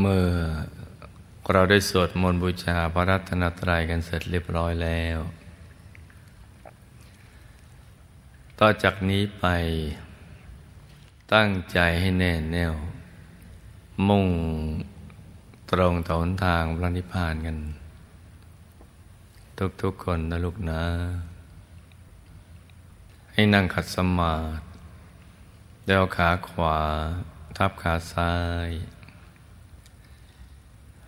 เมื่อเราได้สวดมนต์บูชาพระรัตนตรัยกันเสร็จเรียบร้อยแล้ว ต่อจากนี้ไปตั้งใจให้แน่แน่ว มุ่งตรงต่อหนทางพระนิพพานกัน ทุกๆคนนะลูกนะ ให้นั่งขัดสมาธิเดวขาขวา ทับขาซ้าย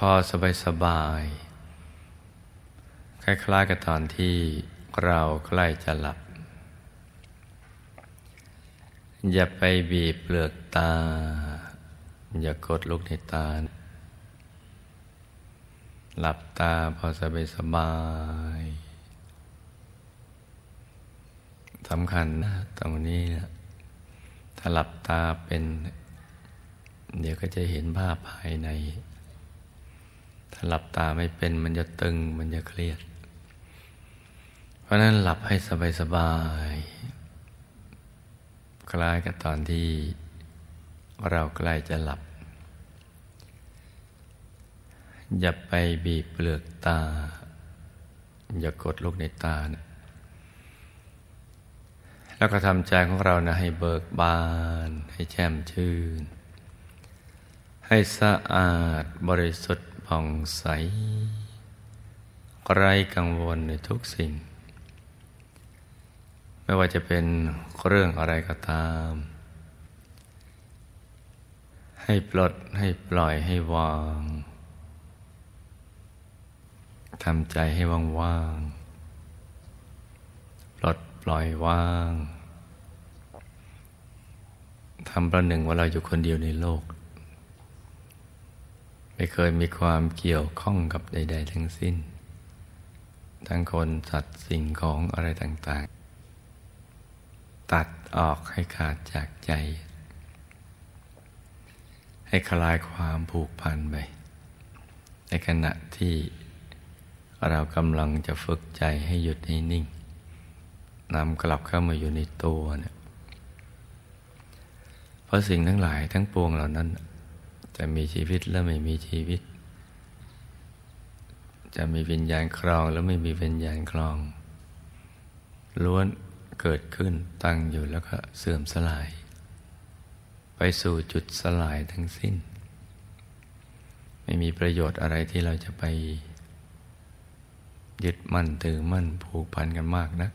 พอสบายสบาย คล้ายๆกับตอนที่เราใกล้จะหลับ อย่าไปบีบเปลือกตา อย่ากดลูกในตา หลับตาพอสบายสบายสำคัญนะตรงนี้นะถ้าหลับตาเป็น เดี๋ยวก็จะเห็นภาพภายใน ถ้าหลับตาไม่เป็นมันจะตึงมันจะเครียด เพราะนั้นหลับให้สบายสบายคล้ายกับตอนที่เราใกล้จะหลับ อย่าไปบีบเปลือกตา อย่ากดลูกในตานะแล้วก็ทำใจของเรานะให้เบิกบาน ให้แช่มชื่น ให้สะอาดบริสุทธิ์ ผ่องใสไร้กังวลในทุกสิ่ง ไม่ว่าจะเป็นเรื่องอะไรก็ตาม ให้ปลดให้ปล่อยให้วางทำใจให้ว่างว่างปลดปล่อยว่างทำประหนึ่งว่าเราอยู่คนเดียวในโลก ไม่เคยมีความเกี่ยวข้องกับใด ๆ ทั้งสิ้น ทั้งคนสัตว์สิ่งของอะไรต่าง ๆ ตัดออกให้ขาดจากใจ ให้คลายความผูกพันไป ในขณะที่เรากำลังจะฝึกใจให้หยุดให้นิ่งนำกลับเข้ามาอยู่ในตัวเนี่ยเพราะสิ่งทั้งหลายทั้งปวงเหล่านั้น จะมีชีวิตและไม่มีชีวิต จะมีวิญญาณครองและไม่มีวิญญาณครอง ล้วนเกิดขึ้นตั้งอยู่แล้วก็เสื่อมสลาย ไปสู่จุดสลายทั้งสิ้น ไม่มีประโยชน์อะไรที่เราจะไป ยึดมั่นถือมั่นผูกพันกันมากนะ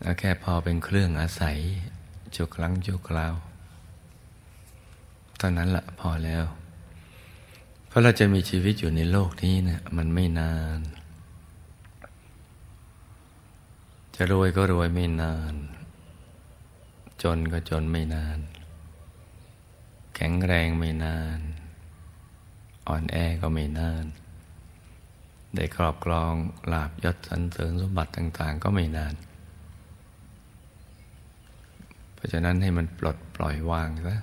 แล้วแค่พอเป็นเครื่องอาศัยจุครั้งจุคราว ตอนนั้นละพอแล้ว เพราะเราจะมีชีวิตอยู่ในโลกนี้เนะี่ยมันไม่นาน จะรวยก็รวยไม่นาน จนก็จนไม่นาน แข็งแรงไม่นาน อ่อนแอก็ไม่นาน ได้ครอบครองลาบยศสรรเสริญสมบัติต่าง ๆ ก็ไม่นานเพราะฉะนั้นให้มันปลดปล่อยวางซะ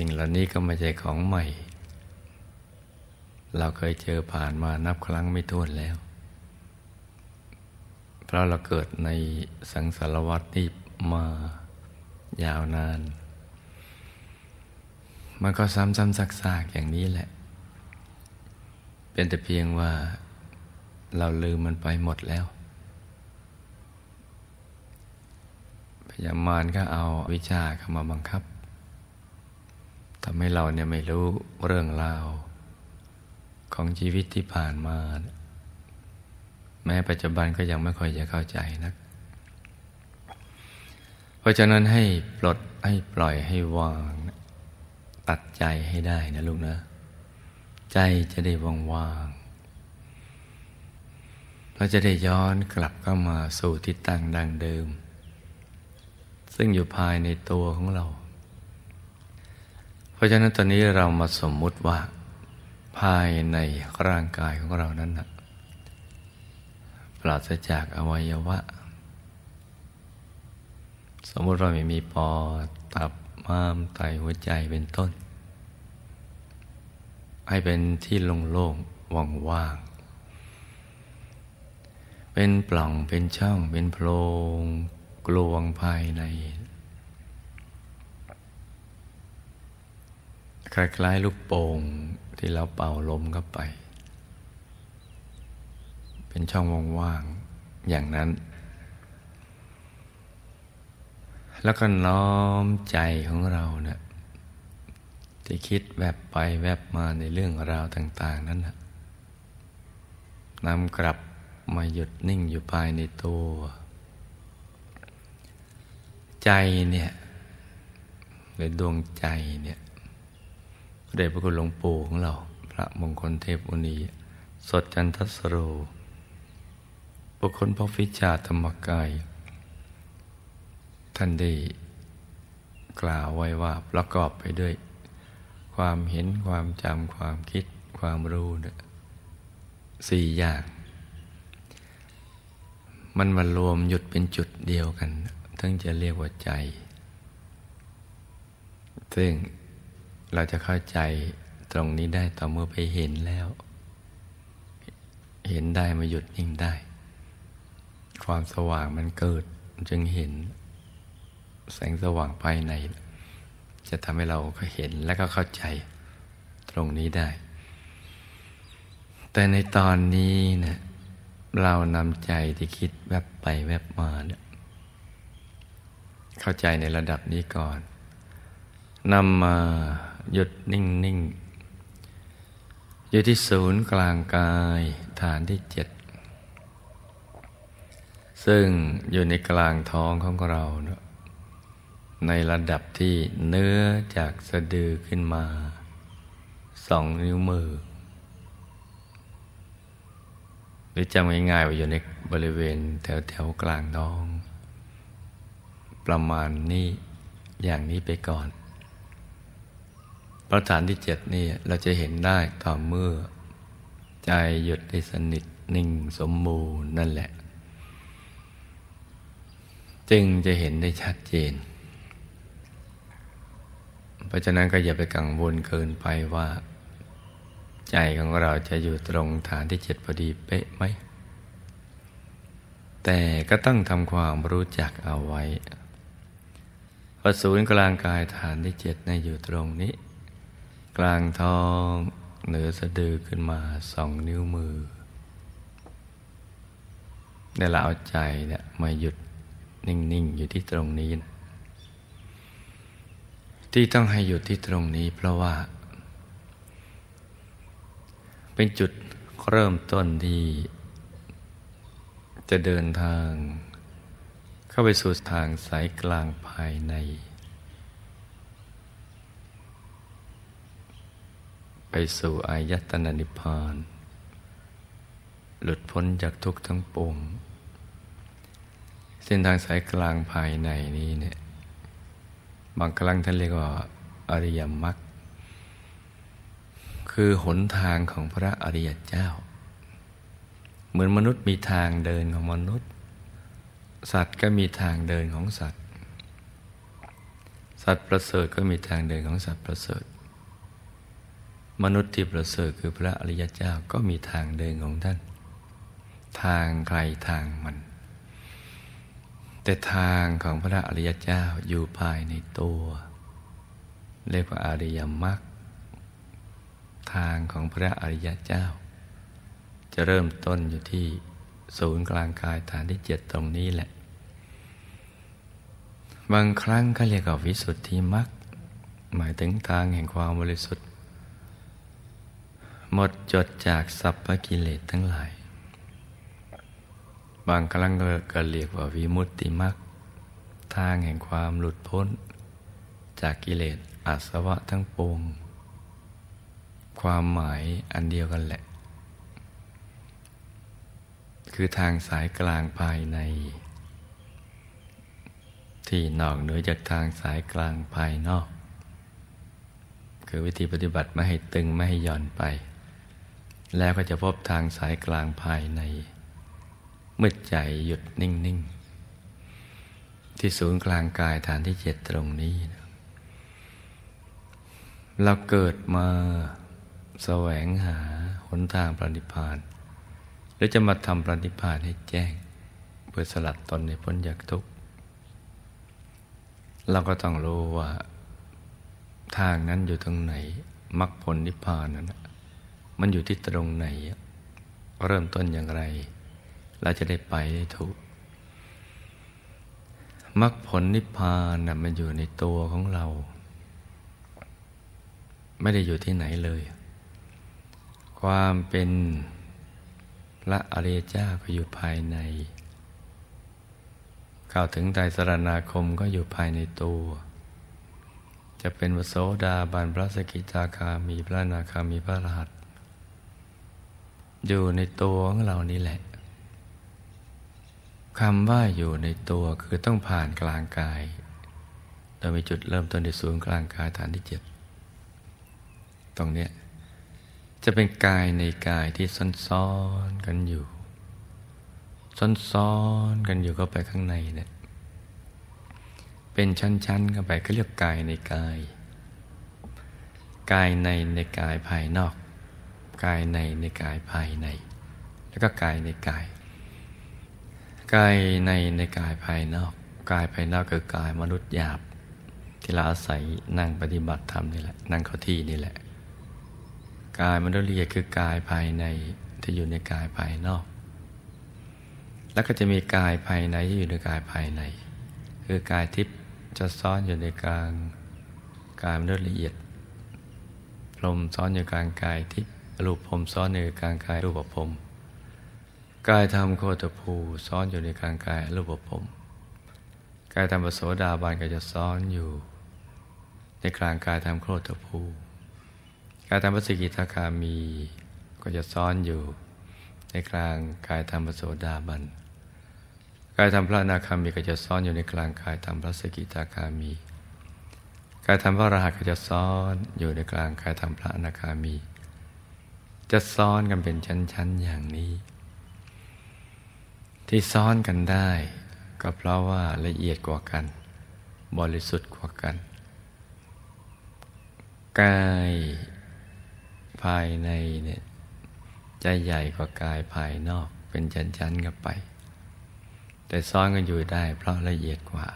สิ่งเหล่านี้ก็ไม่ใช่ของใหม่ เราเคยเจอผ่านมานับครั้งไม่ถ้วนแล้ว เพราะเราเกิดในสังสารวัฏที่มายาวนาน มันก็ซ้ำๆซากๆอย่างนี้แหละ เป็นแต่เพียงว่าเราลืมมันไปหมดแล้วพยามารก็เอาวิชาเข้ามาบังคับ ทำให้เราเนี่ยไม่รู้เรื่องราวของชีวิตที่ผ่านมา แม้ปัจจุบันก็ยังไม่ค่อยจะเข้าใจนัก เพราะฉะนั้นให้ปลดให้ปล่อยให้วาง ตัดใจให้ได้นะลูกนะ ใจจะได้ว่างว่างเราจะได้ย้อนกลับเข้ามาสู่ที่ตั้งดังเดิม ซึ่งอยู่ภายในตัวของเรา เพราะฉะนั้นตอนนี้เรามาสมมุติว่า ภายในร่างกายของเรานั้นนะปราศจากอวัยวะ สมมติเราไม่มีปอดตับม้ามไตหัวใจเป็นต้น ให้เป็นที่โล่งๆว่างๆเป็นปล่องเป็นช่องเป็นโพรงกลวงภายใน คล้ายๆลูกโป่งที่เราเป่าลมเข้าไป เป็นช่องว่างๆอย่างนั้น แล้วก็น้อมใจของเราเนะี่ยที่คิดแวบไปแวบมาในเรื่องราวต่าง ๆ นั้นนะนำกลับมาหยุดนิ่งอยู่ภายในตัว ใจเนี่ยหรือดวงใจเนี่ย พระเดชพระคุณหลวงปู่ของเรา พระมงคลเทพอุณี สดจันทสโรบุคคลพระฟิชาธรรมกาย ท่านได้กล่าวไว้ว่าประกอบไปด้วย ความเห็นความจำความคิดความรู้เนี่ยสี่อย่าง มันมารวมหยุดเป็นจุดเดียวกันทั้งจะเรียกว่าใจ ซึ่ง เราจะเข้าใจตรงนี้ได้ต่อเมื่อไปเห็นแล้ว เห็นได้มาหยุดนิ่งได้ ความสว่างมันเกิดจึงเห็น แสงสว่างภายใน จะทำให้เราเห็นและก็เข้าใจตรงนี้ได้ แต่ในตอนนี้เนะเรานำใจที่คิดแวบไปแวบมาเนี่ยเข้าใจในระดับนี้ก่อนนำมา หยุดนิ่งนิ่งอยู่ที่ศูนย์กลางกายฐานที่เจ็ดซึ่งอยู่ในกลางท้องของเรานะในระดับที่เนื้อจากสะดือขึ้นมาสองนิ้วมือ หรือจำง่ายๆว่าอยู่ในบริเวณแถวแถวกลางท้อง ประมาณนี้อย่างนี้ไปก่อน ประฐานที่เจ็ดนี่เราจะเห็นได้ต่อเมื่อ ใจหยุดได้สนิทนิ่งสมบูรณ์นั่นแหละ จึงจะเห็นได้ชัดเจน เพราะฉะนั้นก็อย่าไปกังวลเกินไปว่า ใจของเราจะอยู่ตรงฐานที่เจ็ดพอดีเป๊ะไหม แต่ก็ต้องทำความรู้จักเอาไว้ว่าศูนย์กลางกายฐานที่เจ็ดในอยู่ตรงนี้ กลางท้อง เหนือสะดือขึ้นมาสองนิ้วมือเนี่ยเราเอาใจเนี่ยมาหยุดนิ่ง ๆ อยู่ที่ตรงนี้นะที่ต้องให้หยุดที่ตรงนี้เพราะว่า เป็นจุดเริ่มต้นที่ จะเดินทาง เข้าไปสู่ทางสายกลางภายในไป สู่อายตนะนิพพาน หลุดพ้นจากทุกข์ทั้งปวงเส้นทางสายกลางภายในนี้เนี่ยบางครั้งท่านเรียกว่าอริยมรรคคือหนทางของพระอริยเจ้า เหมือนมนุษย์มีทางเดินของมนุษย์ สัตว์ก็มีทางเดินของสัตว์ สัตว์ประเสริฐก็มีทางเดินของสัตว์ประเสริฐ มนุษย์ที่ประเสริฐคือพระอริยเจ้าก็มีทางเดินของท่าน ทางใครทางมัน แต่ทางของพระอริยเจ้าอยู่ภายในตัว เรียกว่าอริยมรรคทางของพระอริยเจ้า จะเริ่มต้นอยู่ที่ศูนย์กลางกายฐานที่เจ็ดตรงนี้แหละ บางครั้งก็เรียกว่าวิสุทธิมรรคหมายถึงทางแห่งความบริสุทธิ หมดจดจากสัพพกิเลสทั้งหลาย บางครั้งก็เรียกว่าวิมุตติมรักทางแห่งความหลุดพ้น จากกิเลสอาสวะทั้งปวง ความหมายอันเดียวกันแหละ คือทางสายกลางภายใน ที่นอกเหนือจากทางสายกลางภายนอก คือวิธีปฏิบัติไม่ให้ตึงไม่ให้หย่อนไป แล้วก็จะพบทางสายกลางภายในมืดใจหยุดนิ่ง ๆ ที่ศูนย์กลางกายฐานที่เจ็ดตรงนี้นะเราเกิดมาแสวงหาหนทางปฏิพานหรือจะมาทำปฏิพานให้แจ้ง เพื่อสลัดตนในพ้นจากทุกข์เราก็ต้องรู้ว่า ทางนั้นอยู่ตรงไหนมรรคผลนิพพานนั้น มันอยู่ที่ตรงไหน เริ่มต้นอย่างไร เราจะได้ไปได้ถูกมรรคผลนิพพานนะมันอยู่ในตัวของเรา ไม่ได้อยู่ที่ไหนเลย ความเป็นพระอริยเจ้าก็อยู่ภายในเข้าถึงไตรสรณาคมก็อยู่ภายในตัว จะเป็นวโสดาบันพระสกิทาคามีพระนาคามีพระรหัส อยู่ในตัวของเรานี่แหละคำว่าอยู่ในตัวคือต้องผ่านกลางกาย โดยมีจุดเริ่มต้นในศูนย์กลางกายฐานที่เจ็ดตรงเนี้ยจะเป็นกายในกายที่ซ้อนๆกันอยู่ ซ้อนๆกันอยู่เข้าไปข้างในเนี่ยเป็นชั้นๆเข้าไปเขาเรียกกายในกาย กายในในกายภายนอก กายในในกายภายใน แล้วก็กายในกาย กายในในกายภายนอก กายภายนอกคือกายมนุษย์หยาบ ที่เราอาศัยนั่งปฏิบัติธรรมนี่แหละ นั่งเข้าที่นี่แหละ กายมนุษย์ละเอียดคือกายภายในที่อยู่ในกายภายนอก แล้วก็จะมีกายภายในที่อยู่ในกายภายใน คือกายทิพย์จะซ้อนอยู่ในกลางกายมนุษย์ละเอียดพรมซ้อนอยู่กลางกายทิพย์ รูปพรมซ้อนอยู่ในกลางกายรูปพรมกายธรรมโคตภูซ้อนอยู่ในกลางกายรูปพรมกายธรรมปโสดาบานก็จะซ้อนอยู่ ในกลางกายธรรมโคตภูกายธรรมปสิกิทาคามี ก็จะซ้อนอยู่ ในกลางกายธรรมโสดาบันกายธรรมพระนาคามีก็จะซ้อนอยู่ในกลางกายธรรมพระสกิตาคามีกายธรรมพระอรหันต์ก็จะซ้อนอยู่ในกลางกายธรรมพระอนาคามี จะซ้อนกันเป็นชั้น ๆ อย่างนี้ ที่ซ้อนกันได้ ก็เพราะว่าละเอียดกว่ากัน บริสุทธิ์กว่ากัน กายภายในเนี่ยจะใหญ่กว่ากายภายนอกเป็นชั้นๆกันไป แต่ซ้อนกันอยู่ได้ เพราะละเอียดกว่า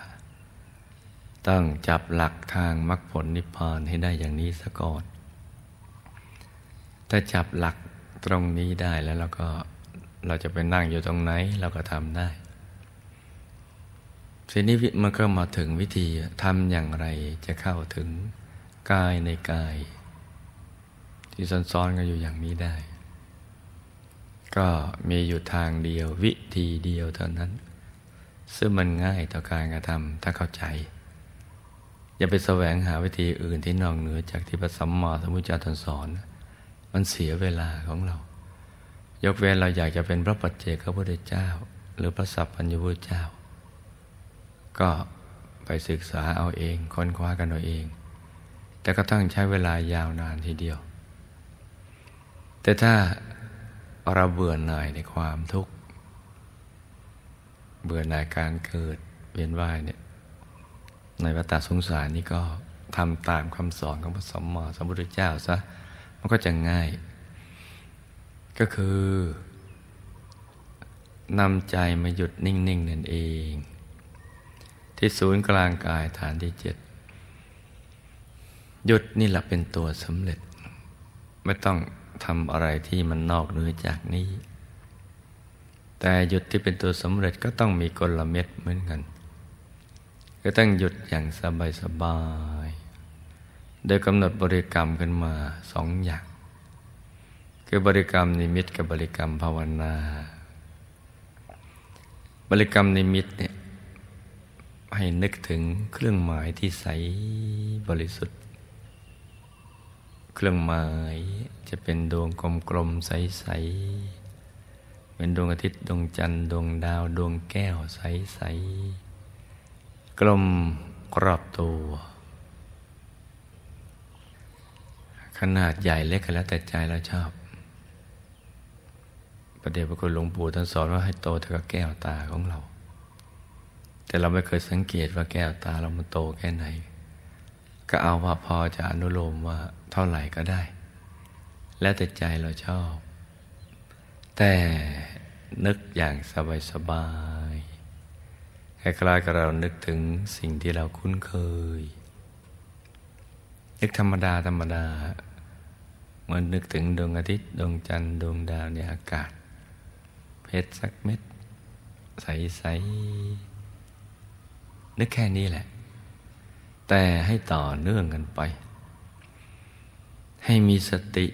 ต้องจับหลักทางมรรคผลนิพพานให้ได้อย่างนี้ซะก่อน ถ้าจับหลักตรงนี้ได้แล้วเราก็เราจะไปนั่งอยู่ตรงไหนเราก็ทำได้ทีนี้มันก็มาถึงวิธีทำอย่างไรจะเข้าถึงกายในกาย ที่ซ้อนๆกันอยู่อย่างนี้ได้ ก็มีอยู่ทางเดียววิธีเดียวเท่านั้น ซึ่งมันง่ายต่อการกระทำถ้าเข้าใจ อย่าไปแสวงหาวิธีอื่นที่นอกเหนือจากที่พระสัมมาสัมพุทธเจ้าท่านสอน มันเสียเวลาของเรา ยกเว้นเราอยากจะเป็นพระปัจเจกพระพุทธเจ้า หรือพระสัพพัญญพุทธเจ้า ก็ไปศึกษาเอาเองค้นคว้ากันเอาเอง แต่ก็ต้องใช้เวลายาวนานทีเดียว แต่ถ้าเราเบื่อหน่ายในความทุกข์ เบื่อหน่ายการเกิดเวียนว่ายเนี่ยในวัฏสงสารนี่ก็ทำตามคำสอนของพระสมมาสมพุทธเจ้าซะ มันก็จะง่าย ก็คือนำใจมาหยุดนิ่งๆนั่นเอง ที่ศูนย์กลางกายฐานที่เจ็ดหยุดนี่แหละเป็นตัวสำเร็จ ไม่ต้องทำอะไรที่มันนอกเหนือจากนี้ แต่หยุดที่เป็นตัวสำเร็จก็ต้องมีกลเม็ดเหมือนกัน ก็ต้องหยุดอย่างสบายสบาย โดยกำหนดบริกรรมขึ้นมาสองอย่าง คือบริกรรมนิมิตกับบริกรรมภาวนา บริกรรมนิมิตเนี่ยให้นึกถึงเครื่องหมายที่ใสบริสุทธิ์ เครื่องหมายจะเป็นดวงกลมๆใสๆเป็นดวงอาทิตย์ดวงจันทร์ดวงดาวดวงแก้วใสๆกลมกรอบตัว ขนาดใหญ่เล็กก็แล้วแต่ใจเราชอบ ประเดี๋ยวพระคุณหลวงปู่ท่านสอนว่าให้โตเท่ากับแก้วตาของเรา แต่เราไม่เคยสังเกตว่าแก้วตาเรามันโตแค่ไหน ก็เอาว่าพอจะอนุโลมว่าเท่าไหร่ก็ได้ แล้วแต่ใจเราชอบ แต่นึกอย่างสบายๆคล้ายๆกับเรานึกถึงสิ่งที่เราคุ้นเคยนึกธรรมดาธรรมดา เมือนนึกถึงดวงอาทิตย์ดวงจันทร์ดวงดาวในอากาศ เพชรสักเม็ด ใส ๆ นึกแค่นี้แหละ แต่ให้ต่อเนื่องกันไป ให้มีสติ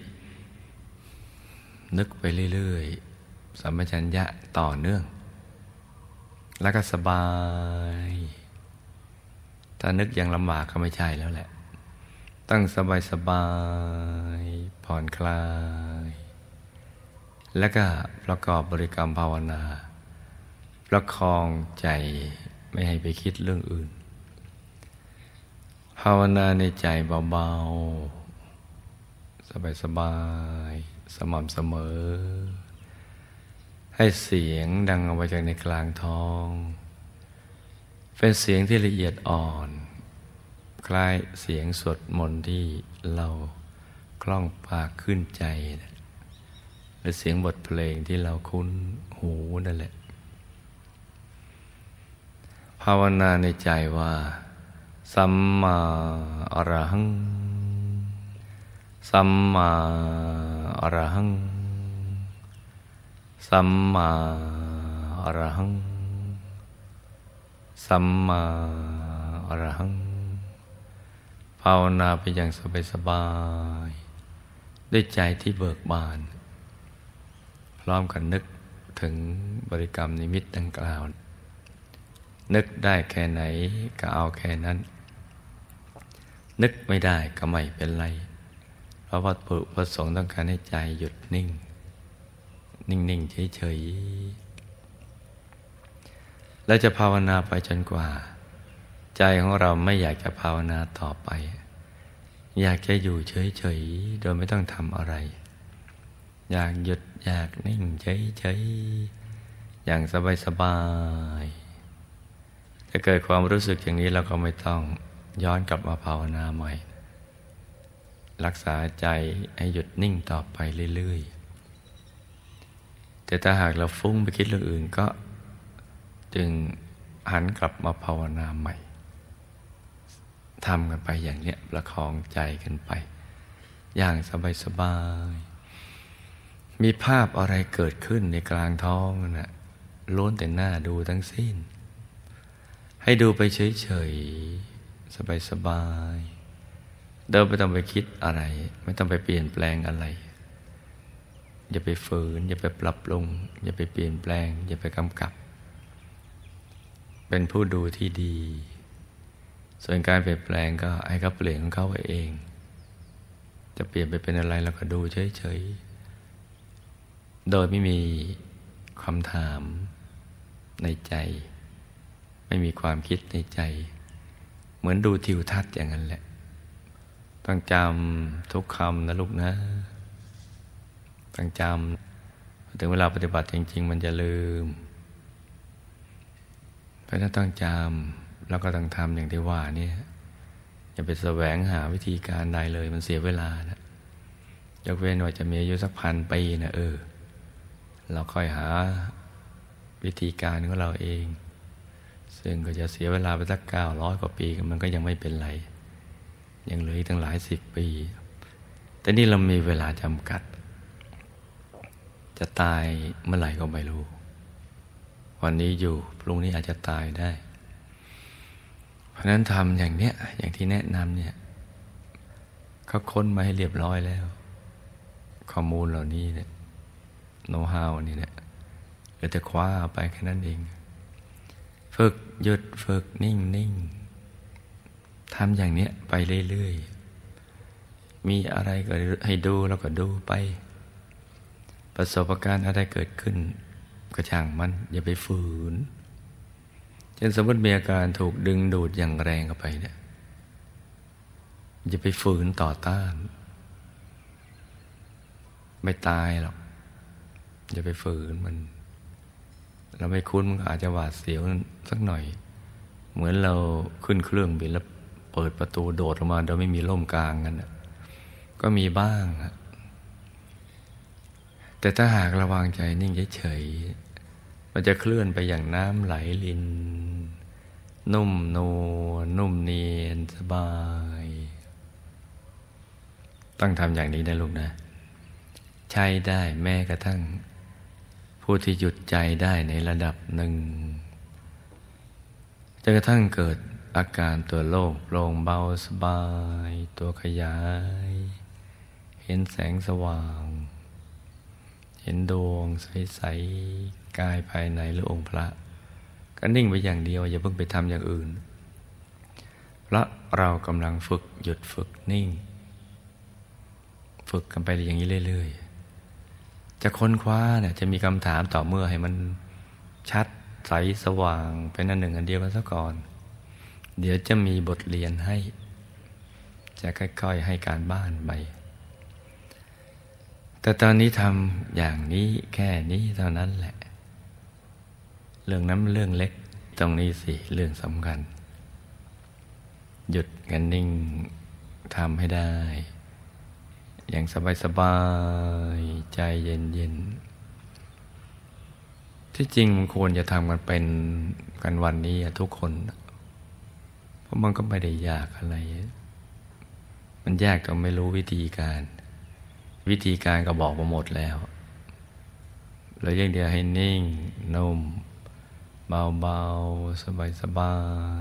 นึกไปเรื่อย ๆ สัมปชัญญะต่อเนื่อง แล้วก็สบาย ถ้านึกย่างลำบากก็ไม่ใช่แล้วแหละ ตั้งสบายสบายผ่อนคลาย แล้วก็ประกอบบริกรรมภาวนา ประคองใจไม่ให้ไปคิดเรื่องอื่น ภาวนาในใจเบาๆ สบายๆสม่ำเสมอ ให้เสียงดังออกมาจากในกลางท้อง เป็นเสียงที่ละเอียดอ่อน คล้ายเสียงสวดมนต์ที่เราคล่องปากขึ้นใจนะหรือเสียงบทเพลงที่เราคุ้นหูนั่นแหละ ภาวนาในใจว่า สัมมาอรหัง สัมมาอรหัง สัมมาอรหัง สัมมาอรหัง ภาวนาไปอย่างสบายๆด้วยใจที่เบิกบาน พร้อมกันนึกถึงบริกรรมนิมิตดังกล่าว นึกได้แค่ไหนก็เอาแค่นั้น นึกไม่ได้ก็ไม่เป็นไร เพราะว่าปุประสงค์ต้องการให้ใจหยุดนิ่ง นิ่ง ๆ เฉย ๆ แล้วจะภาวนาไปจนกว่า ใจของเราไม่อยากจะภาวนาต่อไป อยากจะอยู่เฉยๆ โดยไม่ต้องทำอะไร อยากหยุดอยากนิ่งเฉยๆ อย่างสบายๆถ้าเกิดความรู้สึกอย่างนี้เราก็ไม่ต้องย้อนกลับมาภาวนาใหม่ รักษาใจให้หยุดนิ่งต่อไปเรื่อยๆ แต่ถ้าหากเราฟุ้งไปคิดเรื่องอื่นก็จึงหันกลับมาภาวนาใหม่ ทำกันไปอย่างเนี้ยประคองใจกันไป อย่างสบายๆมีภาพอะไรเกิดขึ้นในกลางท้องนะ่ะล้นแต่หน้าดูทั้งสิ้น ให้ดูไปเฉยๆ สบายๆเดินไม่ต้องไปคิดอะไร ไม่ต้องไปเปลี่ยนแปลงอะไร อย่าไปฝืน อย่าไปปรับปรุง อย่าไปเปลี่ยนแปลง อย่าไปกำกับ เป็นผู้ดูที่ดี ส่วนการเปลี่ยนแปลงก็ให้เขาเปลี่ยนของเขาไปเอง จะเปลี่ยนไปเป็นอะไรเราก็ดูเฉยๆ โดยไม่มีคำถามในใจ ไม่มีความคิดในใจ เหมือนดูทิวทัศน์อย่างนั้นแหละ ต้องจำทุกคำนะลูกนะ ต้องจำถึงเวลาปฏิบัติจริง ๆ มันจะลืมเพราะนั้นต้องจำ แล้วก็ต้องทำอย่างที่ว่านี่อย่าไปแสวงหาวิธีการใดเลยมันเสียเวลานะยกเว้นว่าจะมีอายุสักพันปีนะเออ เราค่อยหาวิธีการของเราเอง ซึ่งก็จะเสียเวลาไปสักเก้าร้อยกว่าปีมันก็ยังไม่เป็นไร ยังเหลืออีกตั้งหลายสิบปี แต่นี่เรามีเวลาจำกัด จะตายเมื่อไหร่ก็ไม่รู้ วันนี้อยู่พรุ่งนี้อาจจะตายได้ ราะนั้นทำอย่างเนี้ยอย่างที่แนะนำเนี่ยเขาค้นมาให้เรียบร้อยแล้ว ข้อมูลเหล่านี้เนี่ยโน้ตฮาวนี่เนี่ยเหลือแต่คว้าไปแค่นั้นเอง ฝึกหยุดฝึกนิ่งนิ่งทำอย่างเนี้ยไปเรื่อยๆ มีอะไรก็ให้ดูแล้วก็ดูไป ประสบการณ์อะไรเกิดขึ้น ก็ช่างมันอย่าไปฝืน ช่นสมมติมีอาการถูกดึงดูดอย่างแรงเข้าไปเนี่ยอย่าไปฝืนต่อต้าน ไม่ตายหรอกอย่าไปฝืนมัน เราไม่คุ้นมันอาจจะหวาดเสียวสักหน่อย เหมือนเราขึ้นเครื่องบินแล้วเปิดประตูโดดออกมาโดยไม่มีร่มกลางกันก็มีบ้าง แต่ถ้าหากระวังใจนิ่งเฉยๆ มันจะเคลื่อนไปอย่างน้ำไหลลิน นุ่มนวลนุ่มเนียนสบาย ต้องทำอย่างนี้นะลูกนะ ใช้ได้แม้กระทั่ง ผู้ที่หยุดใจได้ในระดับหนึ่งจนกระทั่งเกิดอาการตัวโล่งโปร่งเบาสบาย ตัวขยาย เห็นแสงสว่าง เห็นดวงใส กายภายในหรือองค์พระ ก็นิ่งไปอย่างเดียว อย่าเพิ่งไปทำอย่างอื่น เพราะเรากำลังฝึกหยุดฝึกนิ่ง ฝึกกันไปอย่างนี้เรื่อยๆ จะค้นคว้าเนี่ยจะมีคำถามต่อเมื่อให้มันชัดใสสว่างเป็นอันหนึ่งอันเดียวกันซะก่อน เดี๋ยวจะมีบทเรียนให้ จะค่อยๆให้การบ้านไปแต่ตอนนี้ทำอย่างนี้แค่นี้เท่านั้นแหละ เรื่องนั้นเรื่องเล็กตรงนี้สิเรื่องสำคัญ หยุดกันนิ่งทำให้ได้ อย่างสบายๆใจเย็นๆที่จริงมันควรจะทำกันเป็นกันวันนี้ทุกคน เพราะมันก็ไม่ได้ยากอะไร มันยากก็ไม่รู้วิธีการ วิธีการก็บอกมาหมดแล้วเราอย่างเดียวให้นิ่งนุ่ม เบาๆ สบา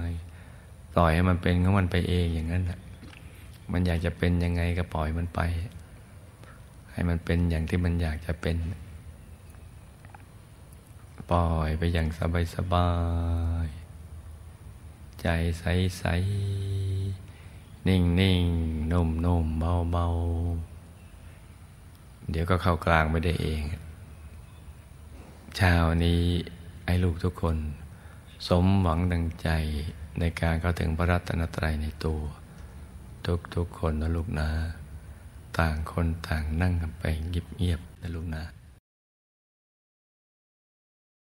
ยๆปล่อยให้มันเป็นของมันไปเองอย่างนั้นแหละมันอยากจะเป็นยังไงก็ปล่อยมันไป ให้มันเป็นอย่างที่มันอยากจะเป็น ปล่อยไปอย่างสบายๆ ใจใสๆ นิ่งๆ นุ่มๆ เบาๆ เดี๋ยวก็เข้ากลางไม่ได้เองเช้านี้ ไอ้ลูกทุกคน สมหวังดังใจในการเข้าถึงพระรัตนตรัยในตัว ทุกทุกคนนะลูกนะ ต่างคนต่างนั่งกันไปเงียบๆนะลูกนะ